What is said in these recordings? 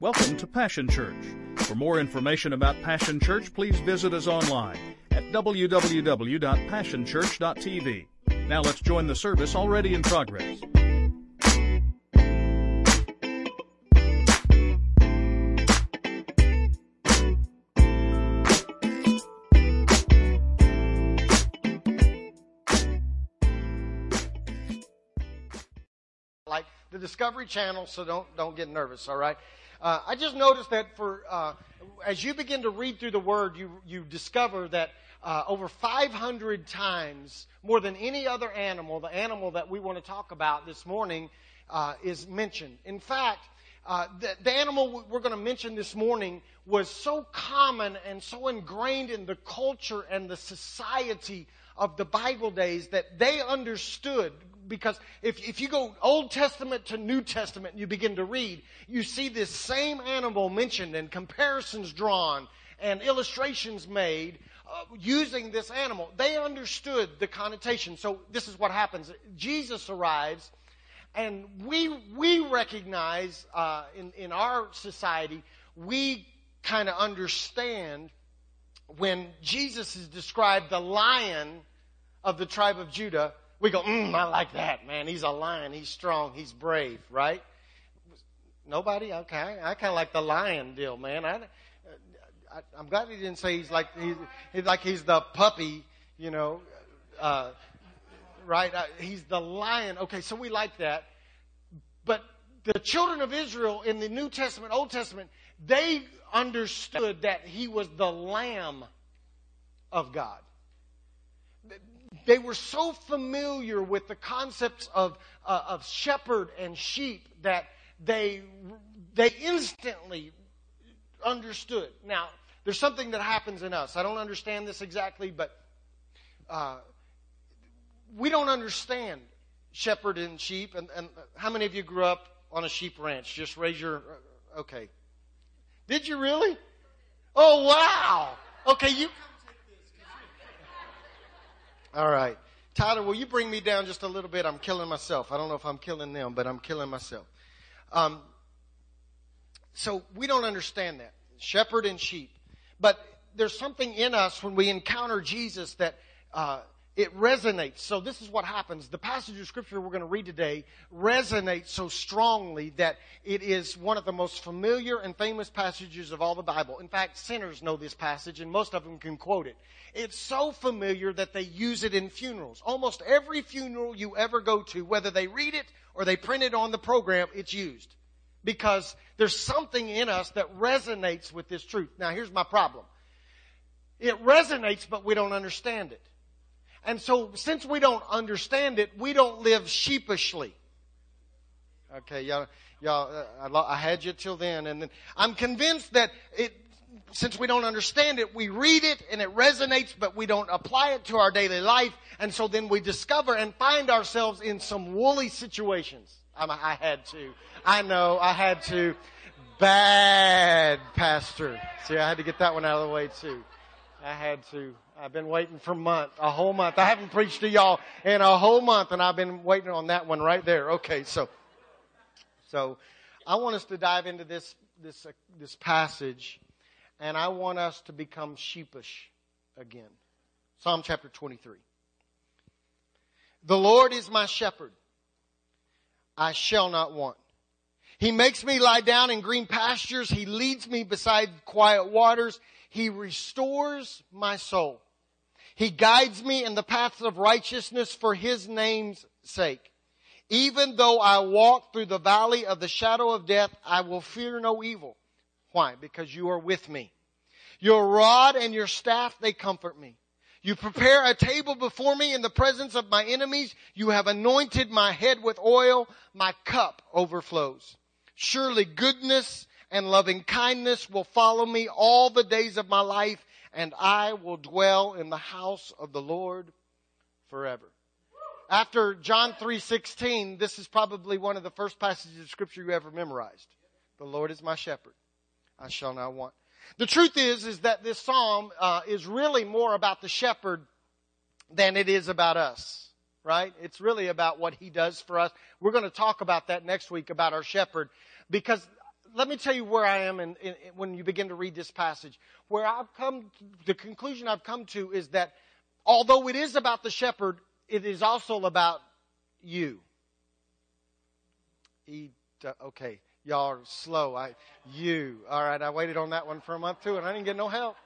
Welcome to Passion Church. For more information about Passion Church, please visit us online at www.passionchurch.tv. Now let's join the service already in progress. like the Discovery Channel, so don't don't get nervous. All right. Uh, I just noticed that for uh, as you begin to read through the Word, you you discover that uh, over 500 times more than any other animal, the animal that we want to talk about this morning uh, is mentioned. In fact. Uh, the, the animal we're going to mention this morning was so common and so ingrained in the culture and the society of the Bible days that they understood because if, if you go Old Testament to New Testament and you begin to read, you see this same animal mentioned and comparisons drawn and illustrations made uh, using this animal. They understood the connotation. So this is what happens. Jesus arrives and we, we recognize uh, in, in our society, we kind of understand when Jesus is described the lion of the tribe of Judah, we go, mm, I like that, man. He's a lion. He's strong. He's brave, right? Nobody? Okay. I kind of like the lion deal, man. I, I, am glad he didn't say he's like, he's, he's like he's the puppy, you know, uh, right? Uh, he's the lion. Okay, so we like that. But the children of Israel in the New Testament, Old Testament, they understood that he was the lamb of God they were so familiar with the concepts of, uh, of shepherd and sheep that they, they instantly understood. Now, there's something that happens in us. I don't understand this exactly, but uh, we don't understand shepherd and sheep. And, and, how many of you grew up on a sheep ranch? Just raise your. Okay. Did you really? Oh, wow. Okay, you. All right. Tyler, will you bring me down just a little bit? I'm killing myself. I don't know if I'm killing them, but I'm killing myself. Um, so we don't understand that. Shepherd and sheep. But there's something in us when we encounter Jesus that uh, it resonates. So this is what happens. The passage of scripture we're going to read today resonates so strongly that it is one of the most familiar and famous passages of all the Bible. In fact, sinners know this passage and most of them can quote it. It's so familiar that they use it in funerals. Almost every funeral you ever go to, whether they read it or they print it on the program, it's used. Because there's something in us that resonates with this truth. Now here's my problem. It resonates, but we don't understand it. And so, since we don't understand it, we don't live sheepishly. Okay, y'all, y'all, uh, I had you till then, and then I'm convinced that it, since we don't understand it, we read it and it resonates, but we don't apply it to our daily life, and so then we discover and find ourselves in some woolly situations. I'm, I had to. I know, I had to. Bad pastor. See, I had to get that one out of the way too. I had to. I've been waiting for a month, a whole month. I haven't preached to y'all in a whole month, and I've been waiting on that one right there. Okay, so, so I want us to dive into this this uh, this passage, and I want us to become sheepish again. Psalm chapter twenty three. The Lord is my shepherd; I shall not want. He makes me lie down in green pastures. He leads me beside quiet waters. He restores my soul. He guides me in the paths of righteousness for His name's sake. Even though I walk through the valley of the shadow of death, I will fear no evil. Why? Because you are with me. Your rod and your staff, they comfort me. You prepare a table before me in the presence of my enemies. You have anointed my head with oil. My cup overflows. Surely goodness and loving kindness will follow me all the days of my life and I will dwell in the house of the Lord forever. After John 3:16, this is probably one of the first passages of scripture you ever memorized. The Lord is my shepherd; I shall not want. The truth is, is that this psalm uh, is really more about the shepherd than it is about us. Right? It's really about what he does for us. We're going to talk about that next week about our shepherd because let me tell you where I am in, in, when you begin to read this passage. Where I've come, the conclusion I've come to is that although it is about the shepherd, it is also about you. He, okay, y'all are slow. I, you. All right, I waited on that one for a month too, and I didn't get no help.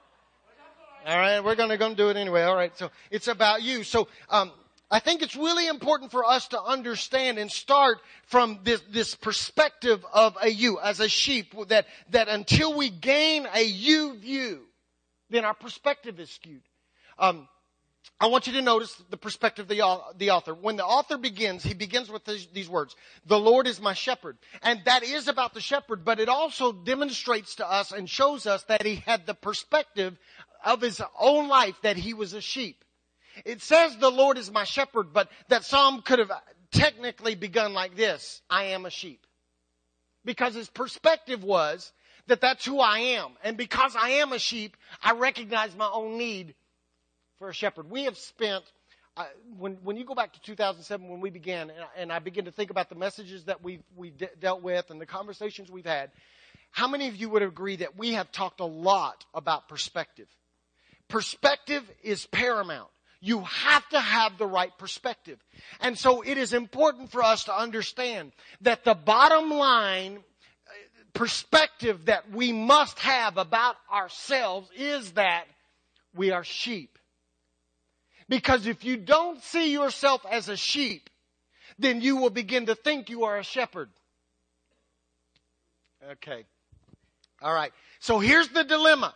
All right, we're gonna, gonna do it anyway. All right, so it's about you. So, um, I think it's really important for us to understand and start from this, this perspective of a you as a sheep that, that until we gain a you view, then our perspective is skewed. Um, I want you to notice the perspective of the, the author. When the author begins, he begins with these words, the Lord is my shepherd. And that is about the shepherd, but it also demonstrates to us and shows us that he had the perspective of his own life that he was a sheep. It says the Lord is my shepherd, but that psalm could have technically begun like this. I am a sheep. Because his perspective was that that's who I am. And because I am a sheep, I recognize my own need for a shepherd. We have spent, uh, when, when you go back to 2007 when we began, and, and I begin to think about the messages that we've, we've de- dealt with and the conversations we've had, how many of you would agree that we have talked a lot about perspective? Perspective is paramount. You have to have the right perspective. And so it is important for us to understand that the bottom line uh, perspective that we must have about ourselves is that we are sheep. Because if you don't see yourself as a sheep, then you will begin to think you are a shepherd. Okay. All right. So here's the dilemma.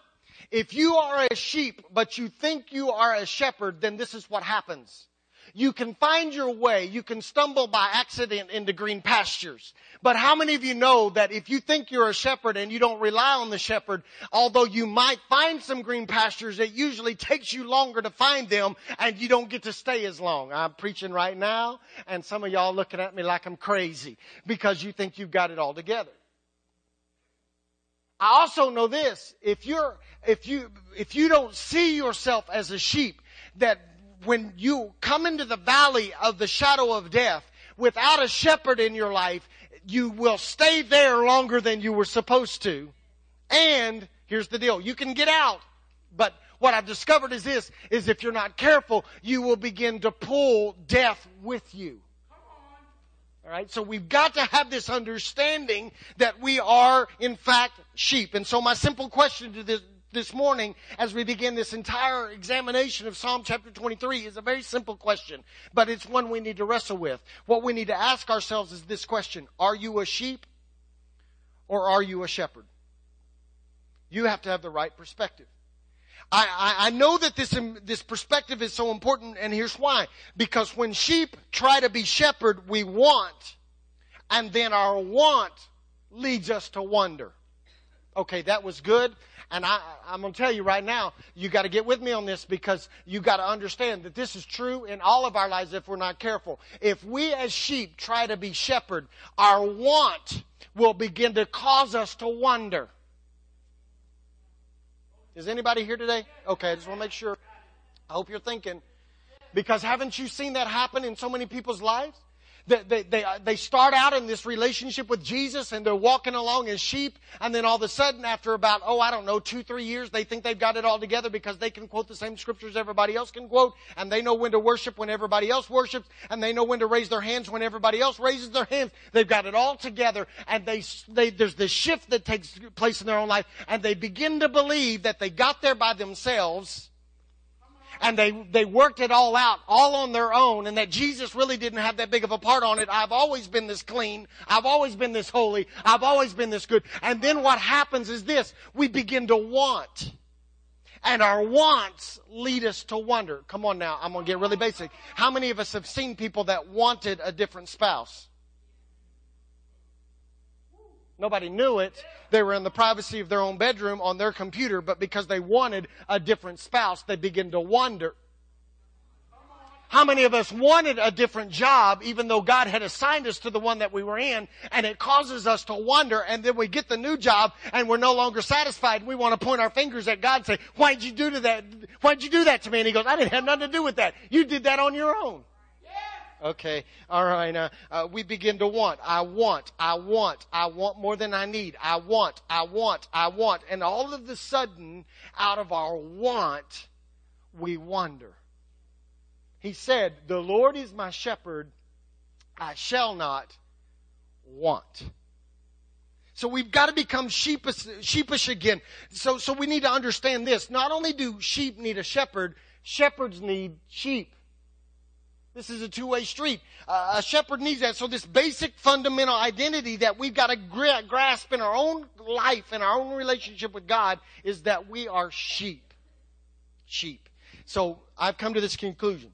If you are a sheep, but you think you are a shepherd, then this is what happens. You can find your way. You can stumble by accident into green pastures. But how many of you know that if you think you're a shepherd and you don't rely on the shepherd, although you might find some green pastures, it usually takes you longer to find them and you don't get to stay as long. I'm preaching right now and some of y'all looking at me like I'm crazy because you think you've got it all together. I also know this. If you're, if you, if you don't see yourself as a sheep, that when you come into the valley of the shadow of death without a shepherd in your life, you will stay there longer than you were supposed to. And here's the deal. You can get out, but what I've discovered is this, is if you're not careful, you will begin to pull death with you. All right, so we've got to have this understanding that we are, in fact, sheep. And so my simple question to this, this morning, as we begin this entire examination of Psalm chapter 23, is a very simple question, but it's one we need to wrestle with. What we need to ask ourselves is this question Are you a sheep or are you a shepherd? You have to have the right perspective. I, I, I know that this, um, this perspective is so important, and here's why. Because when sheep try to be shepherd, we want, and then our want leads us to wonder. Okay, that was good. And I, I'm going to tell you right now, you got to get with me on this because you got to understand that this is true in all of our lives if we're not careful. If we as sheep try to be shepherd, our want will begin to cause us to wonder. Is anybody here today? Okay, I just want to make sure. I hope you're thinking. Because haven't you seen that happen in so many people's lives? They, they, they, they, start out in this relationship with Jesus and they're walking along as sheep and then all of a sudden after about, oh, I don't know, two, three years, they think they've got it all together because they can quote the same scriptures everybody else can quote and they know when to worship when everybody else worships and they know when to raise their hands when everybody else raises their hands. They've got it all together and they, they, there's this shift that takes place in their own life and they begin to believe that they got there by themselves and they, they worked it all out, all on their own, and that Jesus really didn't have that big of a part on it. I've always been this clean. I've always been this holy. I've always been this good. And then what happens is this. We begin to want. And our wants lead us to wonder. Come on now, I'm gonna get really basic. How many of us have seen people that wanted a different spouse? Nobody knew it. They were in the privacy of their own bedroom on their computer, but because they wanted a different spouse, they begin to wonder. How many of us wanted a different job even though God had assigned us to the one that we were in and it causes us to wonder and then we get the new job and we're no longer satisfied. We want to point our fingers at God and say, why'd you do to that? Why'd you do that to me? And he goes, I didn't have nothing to do with that. You did that on your own. Okay. All right. Uh, uh, we begin to want. I want. I want. I want more than I need. I want. I want. I want. And all of a sudden, out of our want, we wander. He said, The Lord is my shepherd. I shall not want. So we've got to become sheepish, sheepish again. So, so we need to understand this. Not only do sheep need a shepherd, shepherds need sheep. This is a two-way street. Uh, a shepherd needs that. So this basic fundamental identity that we've got to grasp in our own life, in our own relationship with God, is that we are sheep. Sheep. So I've come to this conclusion.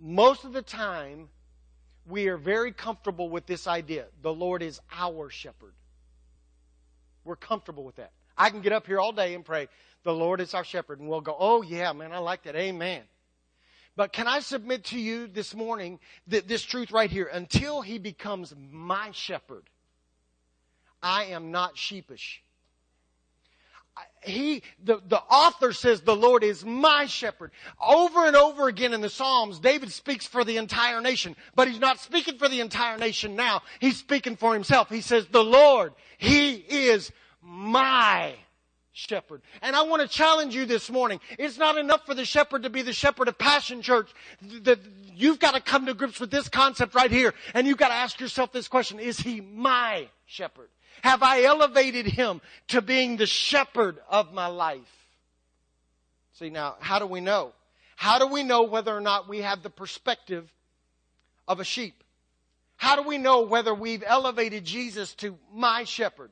Most of the time, we are very comfortable with this idea. The Lord is our shepherd. We're comfortable with that. I can get up here all day and pray, the Lord is our shepherd. And we'll go, oh yeah, man, I like that. Amen. But can I submit to you this morning that this truth right here? Until he becomes my shepherd, I am not sheepish. He, the, the author says the Lord is my shepherd. Over and over again in the Psalms, David speaks for the entire nation, but he's not speaking for the entire nation now. He's speaking for himself. He says, the Lord, He is my shepherd. And I want to challenge you this morning. It's not enough for the shepherd to be the shepherd of Passion Church. The, you've got to come to grips with this concept right here. And you've got to ask yourself this question. Is he my shepherd? Have I elevated him to being the shepherd of my life? See now, how do we know? How do we know whether or not we have the perspective of a sheep? How do we know whether we've elevated Jesus to my shepherd?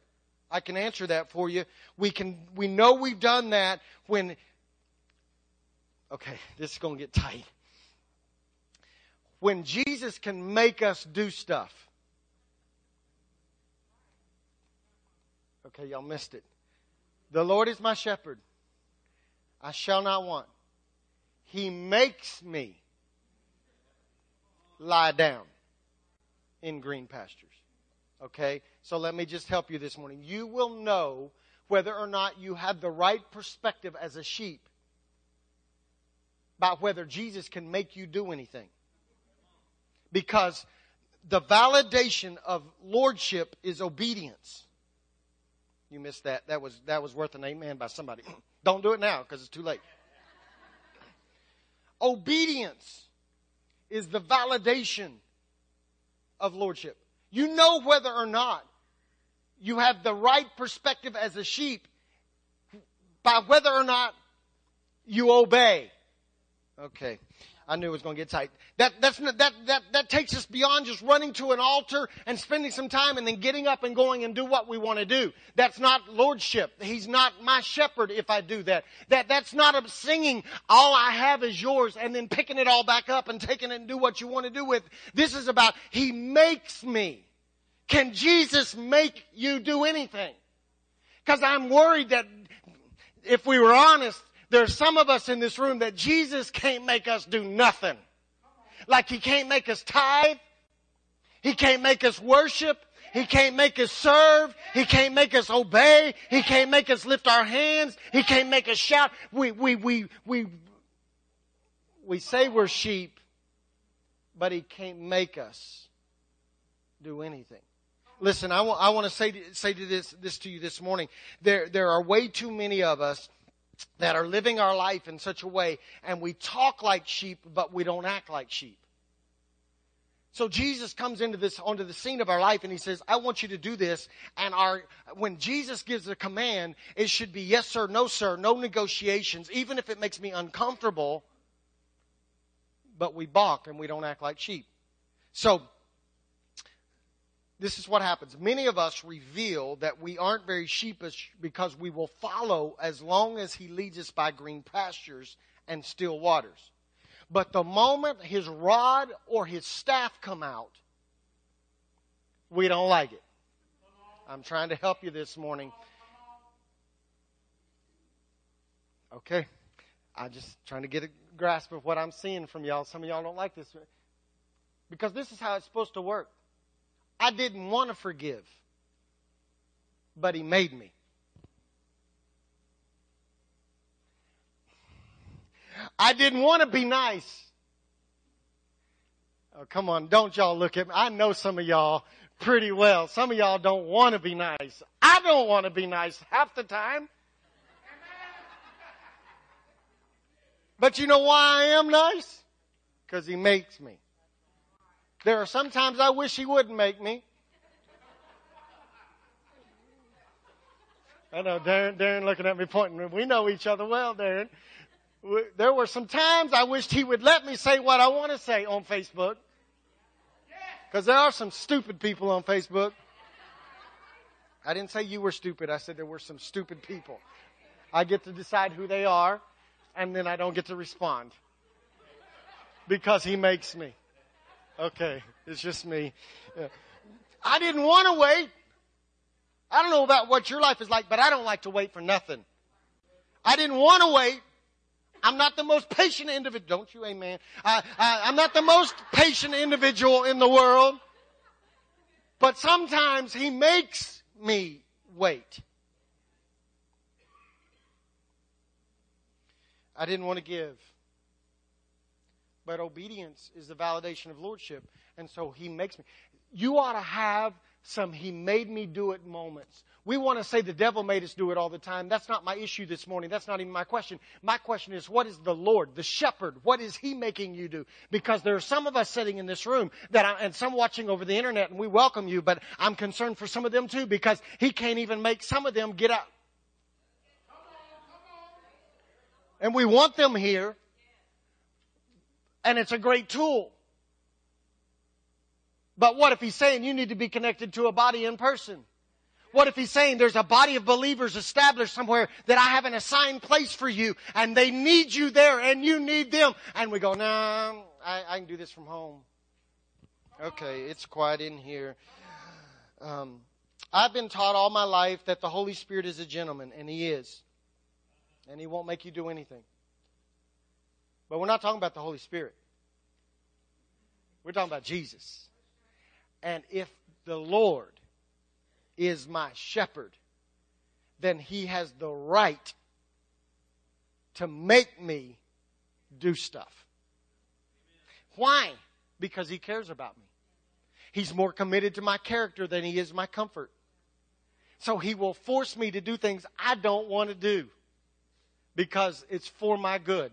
I can answer that for you. We can, we know we've done that when, okay, this is going to get tight. When Jesus can make us do stuff. Okay, y'all missed it. The Lord is my shepherd. I shall not want. He makes me lie down in green pastures. Okay? So let me just help you this morning. You will know whether or not you have the right perspective as a sheep about whether Jesus can make you do anything. Because the validation of lordship is obedience. You missed that. That was, that was worth an amen by somebody. Don't do it now because it's too late. Obedience is the validation of lordship. You know whether or not you have the right perspective as a sheep by whether or not you obey. Okay. I knew it was going to get tight. That, that's, that, that, that takes us beyond just running to an altar and spending some time and then getting up and going and do what we want to do. That's not lordship. He's not my shepherd if I do that. That, that's not a singing, all I have is yours and then picking it all back up and taking it and do what you want to do with. This is about, He makes me. Can Jesus make you do anything? Cause I'm worried that if we were honest, there's some of us in this room that Jesus can't make us do nothing. Like He can't make us tithe. He can't make us worship. He can't make us serve. He can't make us obey. He can't make us lift our hands. He can't make us shout. We, we, we, we, we say we're sheep, but He can't make us do anything. Listen, I want, I want to say, say to this, this to you this morning. There, there are way too many of us that are living our life in such a way and we talk like sheep, but we don't act like sheep. So Jesus comes into this, onto the scene of our life and he says, I want you to do this. And our, when Jesus gives a command, it should be yes sir, no sir, no negotiations, even if it makes me uncomfortable, but we balk and we don't act like sheep. So, this is what happens. Many of us reveal that we aren't very sheepish because we will follow as long as he leads us by green pastures and still waters. But the moment his rod or his staff come out, we don't like it. I'm trying to help you this morning. Okay. I'm just trying to get a grasp of what I'm seeing from y'all. Some of y'all don't like this. Because this is how it's supposed to work. I didn't want to forgive, but He made me. I didn't want to be nice, Oh, come on, don't y'all look at me. I know some of y'all pretty well. Some of y'all don't want to be nice. I don't want to be nice half the time. But you know why I am nice? Because he makes me. There are some times I wish he wouldn't make me. I know Darren, Darren looking at me pointing. We know each other well, Darren. There were some times I wished he would let me say what I want to say on Facebook. Because there are some stupid people on Facebook. I didn't say you were stupid. I said there were some stupid people. I get to decide who they are, and then I don't get to respond. Because he makes me. Okay, it's just me. Uh, I didn't want to wait. I don't know about what your life is like, but I don't like to wait for nothing. I didn't want to wait. I'm not the most patient individual. Don't you, amen? I, I, I'm not the most patient individual in the world. But sometimes he makes me wait. I didn't want to give. But obedience is the validation of lordship. And so he makes me. You ought to have some he made me do it moments. We want to say the devil made us do it all the time. That's not my issue this morning. That's not even my question. My question is, what is the Lord, the shepherd? What is he making you do? Because there are some of us sitting in this room that I, and some watching over the internet and we welcome you, but I'm concerned for some of them too because he can't even make some of them get up. And we want them here. And it's a great tool. But what if he's saying you need to be connected to a body in person? What if he's saying there's a body of believers established somewhere that I have an assigned place for you and they need you there and you need them? And we go, nah, I, I, can do this from home. Okay, it's quiet in here. Um, I've been taught all my life that the Holy Spirit is a gentleman, and he is. And he won't make you do anything. But we're not talking about the Holy Spirit. We're talking about Jesus. And if the Lord is my shepherd, then he has the right to make me do stuff. Why? Because he cares about me. He's more committed to my character than he is my comfort. So he will force me to do things I don't want to do because it's for my good.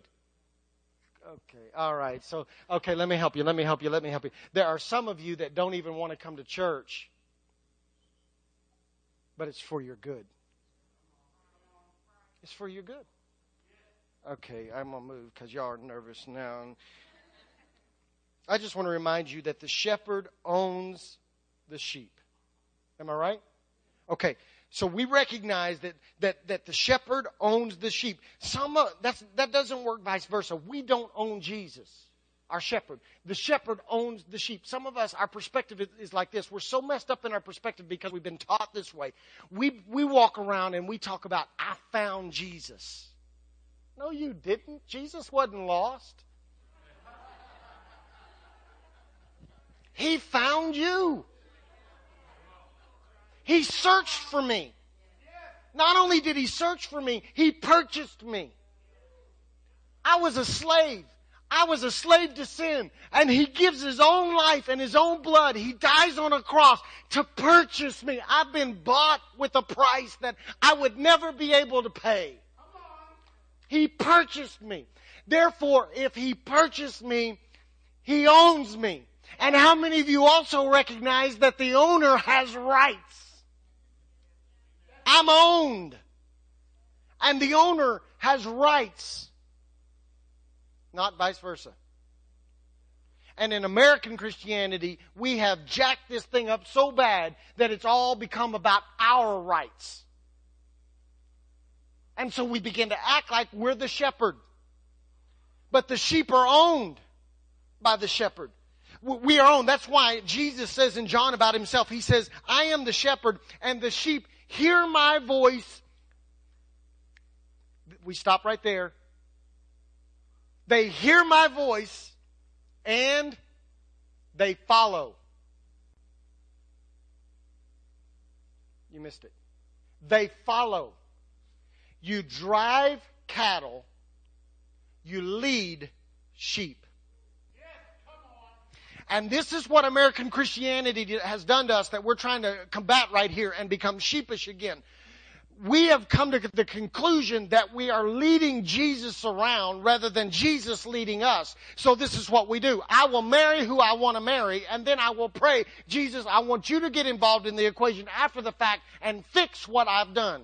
Okay, all right. So, okay, let me help you. Let me help you. Let me help you. There are some of you that don't even want to come to church, but it's for your good. It's for your good. Okay, I'm going to move because y'all are nervous now. I just want to remind you that the shepherd owns the sheep. Am I right? Okay, so we recognize that, that, that the shepherd owns the sheep. Some, uh, that's, that doesn't work vice versa. We don't own Jesus, our shepherd. The shepherd owns the sheep. Some of us, our perspective is, is like this. We're so messed up in our perspective because we've been taught this way. We, we walk around and we talk about, I found Jesus. No, you didn't. Jesus wasn't lost. He found you. He searched for me. Not only did he search for me, he purchased me. I was a slave. I was a slave to sin. And he gives his own life and his own blood. He dies on a cross to purchase me. I've been bought with a price that I would never be able to pay. He purchased me. Therefore, if he purchased me, he owns me. And how many of you also recognize that the owner has rights? I'm owned. And the owner has rights. Not vice versa. And in American Christianity, we have jacked this thing up so bad that it's all become about our rights. And so we begin to act like we're the shepherd. But the sheep are owned by the shepherd. We are owned. That's why Jesus says in John about himself, he says, I am the shepherd and the sheep hear my voice. We stop right there. They hear my voice and they follow. You missed it. They follow. You drive cattle, you lead sheep. And this is what American Christianity has done to us that we're trying to combat right here and become sheepish again. We have come to the conclusion that we are leading Jesus around rather than Jesus leading us. So this is what we do. I will marry who I want to marry and then I will pray, Jesus, I want you to get involved in the equation after the fact and fix what I've done.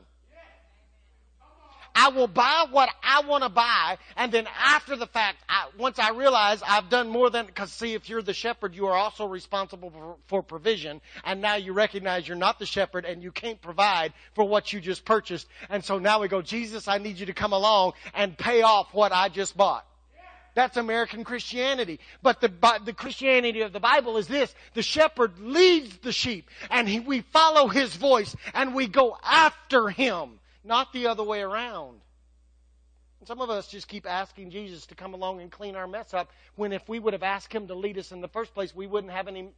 I will buy what I want to buy, and then after the fact, I, once I realize I've done more than, because see, if you're the shepherd, you are also responsible for, for provision, and now you recognize you're not the shepherd and you can't provide for what you just purchased, and so now we go, Jesus, I need you to come along and pay off what I just bought. That's American Christianity. But the, the Christianity of the Bible is this. The shepherd leads the sheep and he, we follow his voice and we go after him not the other way around. And some of us just keep asking Jesus to come along and clean our mess up when if we would have asked him to lead us in the first place, we wouldn't have any.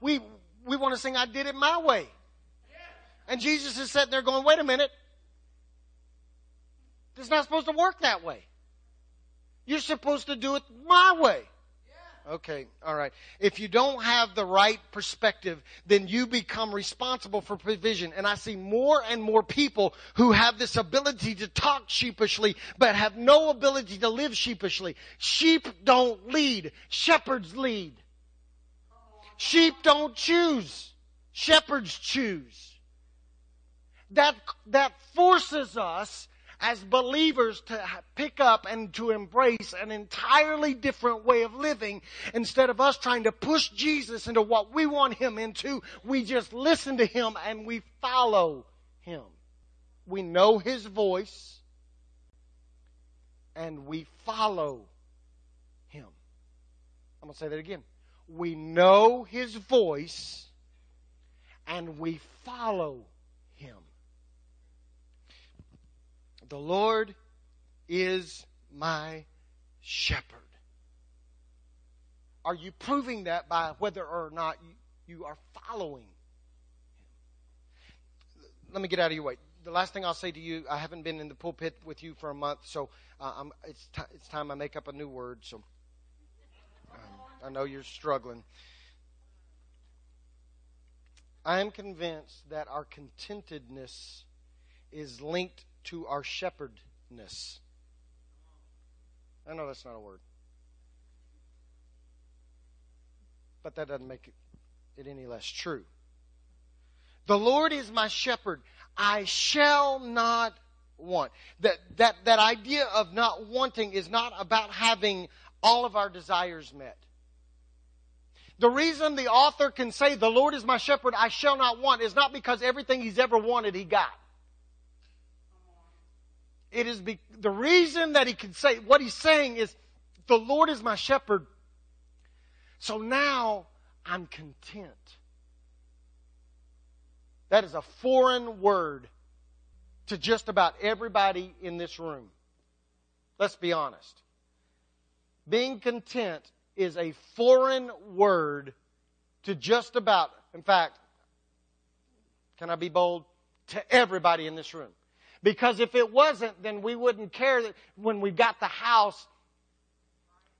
We, we want to sing, I did it my way. And Jesus is sitting there going, wait a minute. It's not supposed to work that way. You're supposed to do it my way. Okay, all right. If you don't have the right perspective, then you become responsible for provision. And I see more and more people who have this ability to talk sheepishly, but have no ability to live sheepishly. Sheep don't lead. Shepherds lead. Sheep don't choose. Shepherds choose. That, that forces us as believers to pick up and to embrace an entirely different way of living instead of us trying to push Jesus into what we want him into. We just listen to him and we follow him. We know his voice and we follow him. I'm going to say that again. We know his voice and we follow him. The Lord is my shepherd. Are you proving that by whether or not you, are following him? Let me get out of your way. The last thing I'll say to you, I haven't been in the pulpit with you for a month, so uh, it's, t- it's time I make up a new word. So um, I know you're struggling. I am convinced that our contentedness is linked to our shepherdness. I know that's not a word. But that doesn't make it, any less true. The Lord is my shepherd. I shall not want. That, that, that idea of not wanting is not about having all of our desires met. The reason the author can say, the Lord is my shepherd, I shall not want, is not because everything he's ever wanted he got. It is be, the reason that he can say what he's saying is, the Lord is my shepherd. So now I'm content. That is a foreign word to just about everybody in this room. Let's be honest. Being content is a foreign word to just about, in fact, can I be bold? To everybody in this room. Because if it wasn't, then we wouldn't care that when we got the house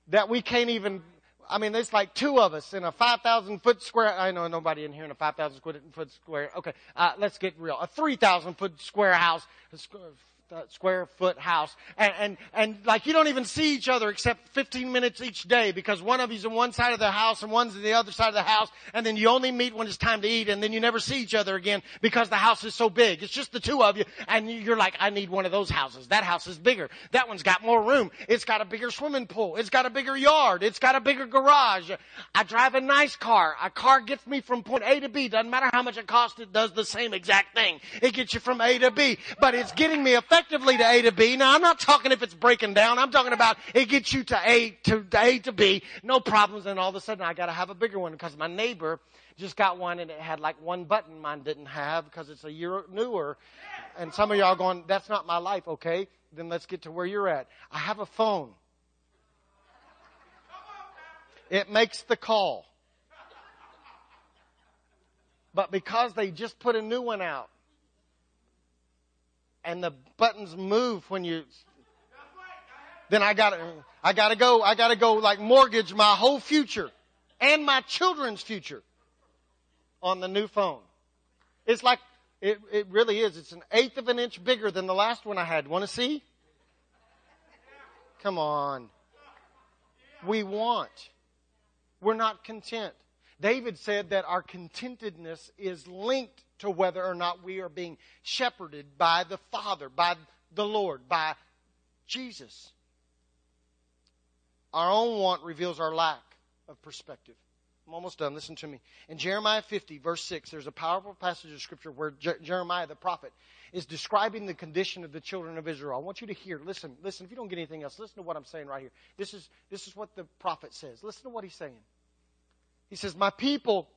that we can't even, I mean, there's like two of us in a 5,000 foot square, I know nobody in here in a 5,000 foot square, okay, uh, let's get real. A 3,000 foot square house, Uh, square foot house. And, and, and like you don't even see each other except 15 minutes each day because one of you's on one side of the house and one's on the other side of the house and then you only meet when it's time to eat and then you never see each other again because the house is so big. It's just the two of you and you're like, I need one of those houses. That house is bigger. That one's got more room. It's got a bigger swimming pool. It's got a bigger yard. It's got a bigger garage. I drive a nice car. A car gets me from point A to B. Doesn't matter how much it costs. It does the same exact thing. It gets you from A to B, but it's getting me a effectively to A to B. Now I'm not talking if it's breaking down. I'm talking about it gets you to A to, to A to B. No problems. And all of a sudden I got to have a bigger one because my neighbor just got one and it had like one button mine didn't have because it's a year newer. And some of y'all going, that's not my life. Okay. Then let's get to where you're at. I have a phone. It makes the call. But because they just put a new one out, and the buttons move when you then I gotta, I gotta go, I gotta go like mortgage my whole future and my children's future on the new phone. It's like, it, it really is. It's an eighth of an inch bigger than the last one I had. Want to see? Come on. We want. We're not content. David said that our contentedness is linked to whether or not we are being shepherded by the Father, by the Lord, by Jesus. Our own want reveals our lack of perspective. I'm almost done. Listen to me. In Jeremiah 50, verse 6, there's a powerful passage of scripture where Je- Jeremiah the prophet is describing the condition of the children of Israel. I want you to hear. Listen, listen. If you don't get anything else, listen to what I'm saying right here. This is, this is what the prophet says. Listen to what he's saying. He says, My people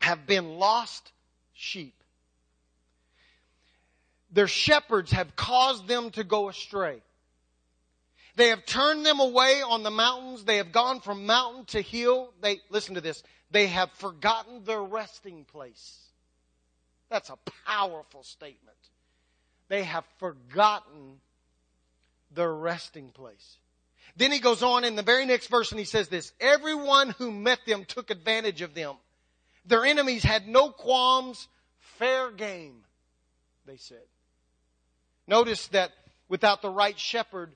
have been lost sheep. Their shepherds have caused them to go astray. They have turned them away on the mountains. They have gone from mountain to hill. They, listen to this, they have forgotten their resting place. That's a powerful statement. They have forgotten their resting place. Then he goes on in the very next verse and he says this, everyone who met them took advantage of them. Their enemies had no qualms, fair game, they said. Notice that without the right shepherd,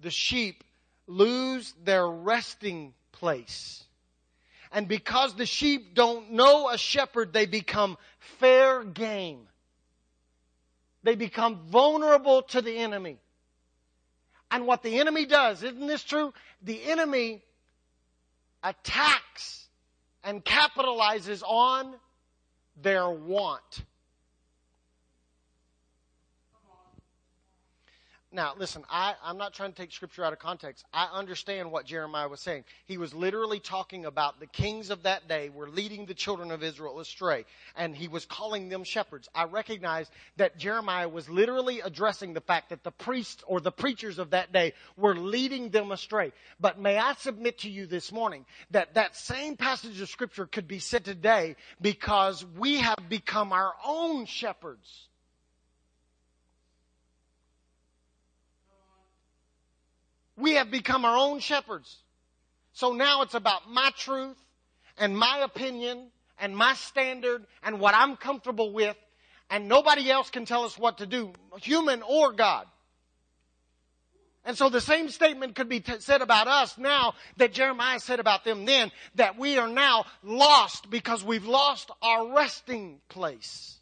the sheep lose their resting place. And because the sheep don't know a shepherd, they become fair game. They become vulnerable to the enemy. And what the enemy does, isn't this true? The enemy attacks and capitalizes on their want. Now, listen, I, I'm not trying to take scripture out of context. I understand what Jeremiah was saying. He was literally talking about the kings of that day were leading the children of Israel astray, and he was calling them shepherds. I recognize that Jeremiah was literally addressing the fact that the priests or the preachers of that day were leading them astray. But may I submit to you this morning that that same passage of scripture could be said today because we have become our own shepherds. We have become our own shepherds. So now it's about my truth and my opinion and my standard and what I'm comfortable with and nobody else can tell us what to do, human or God. And so the same statement could be t- said about us now that Jeremiah said about them then, that we are now lost because we've lost our resting place.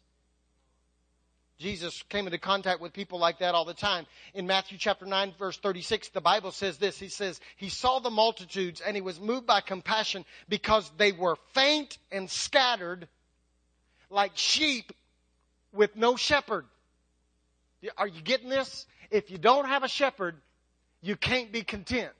Jesus came into contact with people like that all the time. In Matthew chapter 9 verse 36, the Bible says this. He says, He saw the multitudes and He was moved by compassion because they were faint and scattered like sheep with no shepherd. Are you getting this? If you don't have a shepherd, you can't be content.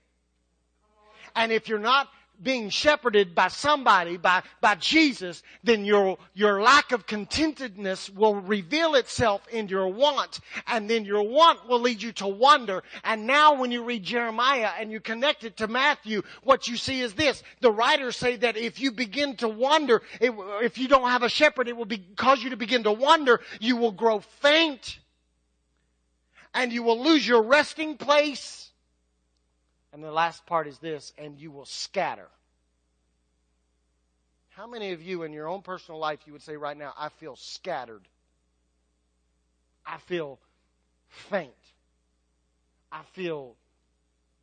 And if you're not being shepherded by somebody, by, by Jesus, then your, your lack of contentedness will reveal itself in your want. And then your want will lead you to wonder. And now when you read Jeremiah and you connect it to Matthew, what you see is this. The writers say that if you begin to wonder, it, if you don't have a shepherd, it will be, cause you to begin to wonder. You will grow faint. And you will lose your resting place and the last part is this, and you will scatter. How many of you in your own personal life you would say right now, I feel scattered? I feel faint. I feel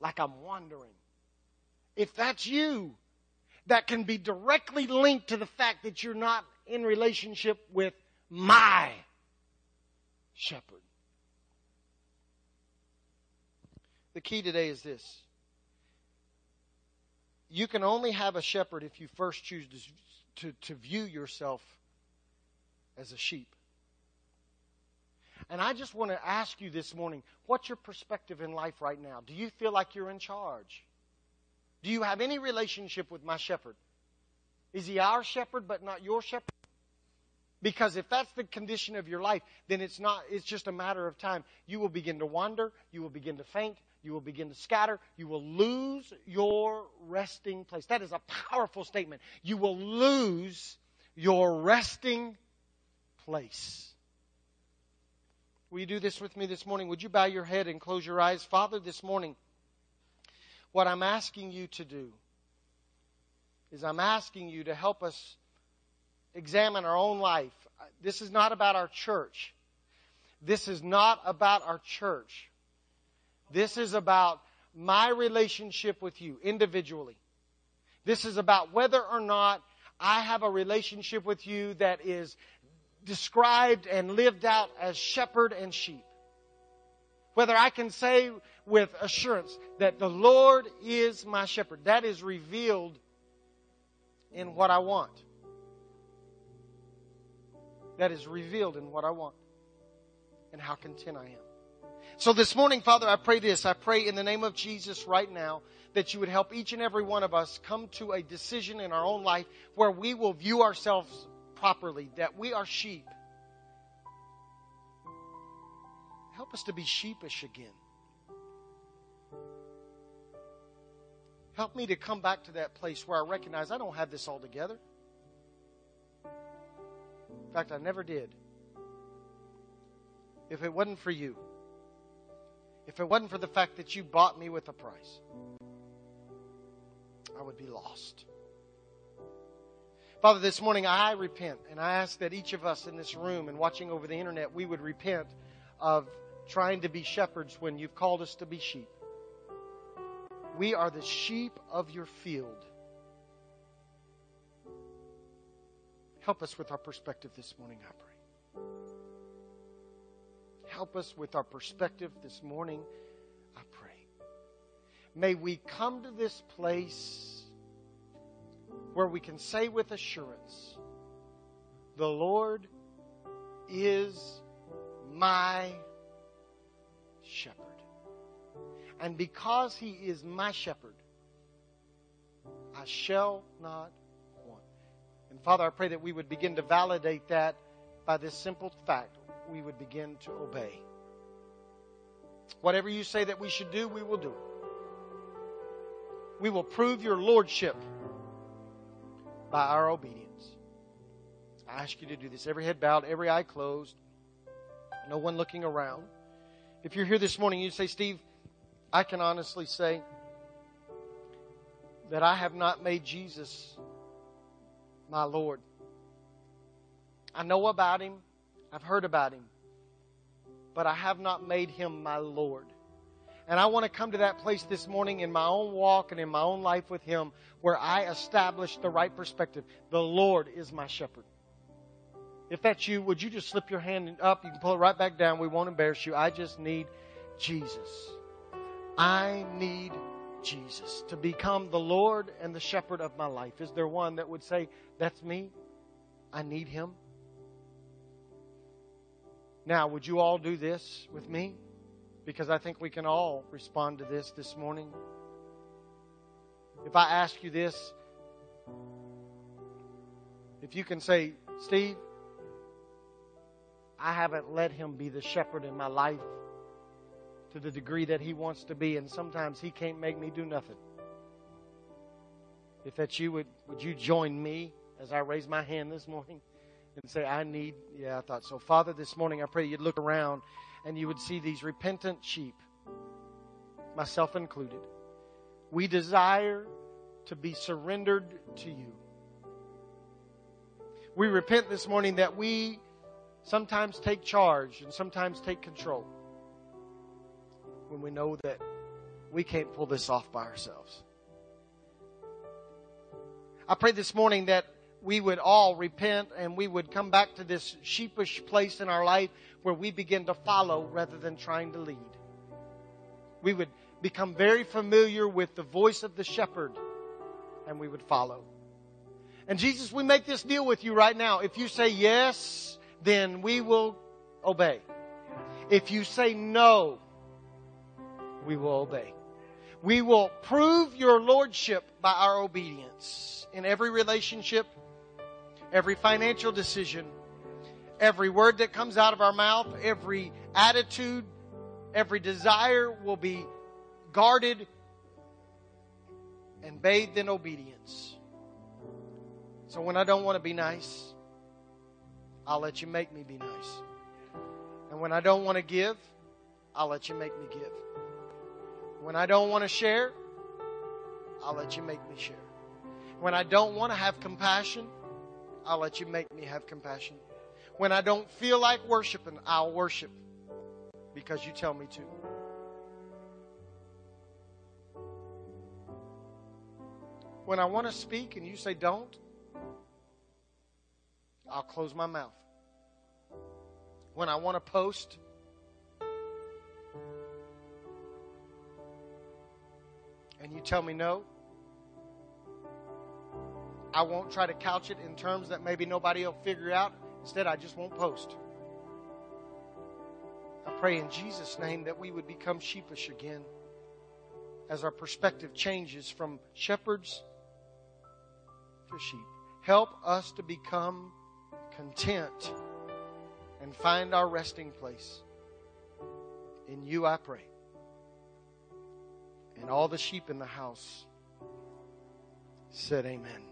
like I'm wandering. If that's you, that can be directly linked to the fact that you're not in relationship with my shepherd. The key today is this you can only have a shepherd if you first choose to, to, to view yourself as a sheep. And I just want to ask you this morning what's your perspective in life right now? Do you feel like you're in charge? Do you have any relationship with my shepherd? Is he our shepherd but not your shepherd? Because if that's the condition of your life, then it's not, it's just a matter of time. You will begin to wander, you will begin to faint, you will begin to scatter. You will lose your resting place. That is a powerful statement. You will lose your resting place. Will you do this with me this morning? Would you bow your head and close your eyes? Father, this morning, what I'm asking you to do is I'm asking you to help us examine our own life. This is not about our church. This is not about our church. This is about my relationship with you individually. This is about whether or not I have a relationship with you that is described and lived out as shepherd and sheep. Whether I can say with assurance that the Lord is my shepherd. That is revealed in what I want. That is revealed in what I want and how content I am. So this morning, Father, I pray this. I pray in the name of Jesus right now that you would help each and every one of us come to a decision in our own life where we will view ourselves properly, that we are sheep. Help us to be sheepish again. Help me to come back to that place where I recognize I don't have this all together. In fact, I never did. If it wasn't for you, if it wasn't for the fact that you bought me with a price, I would be lost. Father, this morning I repent and I ask that each of us in this room and watching over the internet, we would repent of trying to be shepherds when you've called us to be sheep. We are the sheep of your field. Help us with our perspective this morning, I pray. Help us with our perspective this morning, I pray. May we come to this place where we can say with assurance, The Lord is my shepherd. And because he is my shepherd, I shall not want. And Father, I pray that we would begin to validate that by this simple fact. We would begin to obey. Whatever you say that we should do, we will do. We will prove your lordship by our obedience. I ask you to do this. Every head bowed, every eye closed, no one looking around. If you're here this morning, you say, Steve, I can honestly say that I have not made Jesus my Lord. I know about him, I've heard about him, but I have not made him my Lord. And I want to come to that place this morning in my own walk and in my own life with Him where I establish the right perspective. The Lord is my shepherd. If that's you, would you just slip your hand up? You can pull it right back down. We won't embarrass you. I just need Jesus. I need Jesus to become the Lord and the shepherd of my life. Is there one that would say, That's me? I need him? Now, would you all do this with me? Because I think we can all respond to this this morning. If I ask you this, if you can say, Steve, I haven't let him be the shepherd in my life to the degree that He wants to be, and sometimes He can't make me do nothing. If that's you, would, would you join me as I raise my hand this morning and say, I need, yeah, I thought so. Father, this morning I pray you'd look around and you would see these repentant sheep, myself included. We desire to be surrendered to you. We repent this morning that we sometimes take charge and sometimes take control when we know that we can't pull this off by ourselves. I pray this morning that we would all repent and we would come back to this sheepish place in our life where we begin to follow rather than trying to lead. We would become very familiar with the voice of the shepherd and we would follow. And Jesus, we make this deal with you right now. If you say yes, then we will obey. If you say no, we will obey. We will prove your lordship by our obedience in every relationship, every financial decision, every word that comes out of our mouth, every attitude, every desire will be guarded and bathed in obedience. So when I don't want to be nice, I'll let you make me be nice. And when I don't want to give, I'll let you make me give. When I don't want to share, I'll let you make me share. When I don't want to have compassion, I'll let you make me have compassion. When I don't feel like worshiping, I'll worship because you tell me to. When I want to speak and you say don't, I'll close my mouth. When I want to post, and you tell me no, I won't try to couch it in terms that maybe nobody will figure out. Instead, I just won't post. I pray in Jesus' name that we would become sheepish again as our perspective changes from shepherds to sheep. Help us to become content and find our resting place. In you I pray. And all the sheep in the house said, Amen.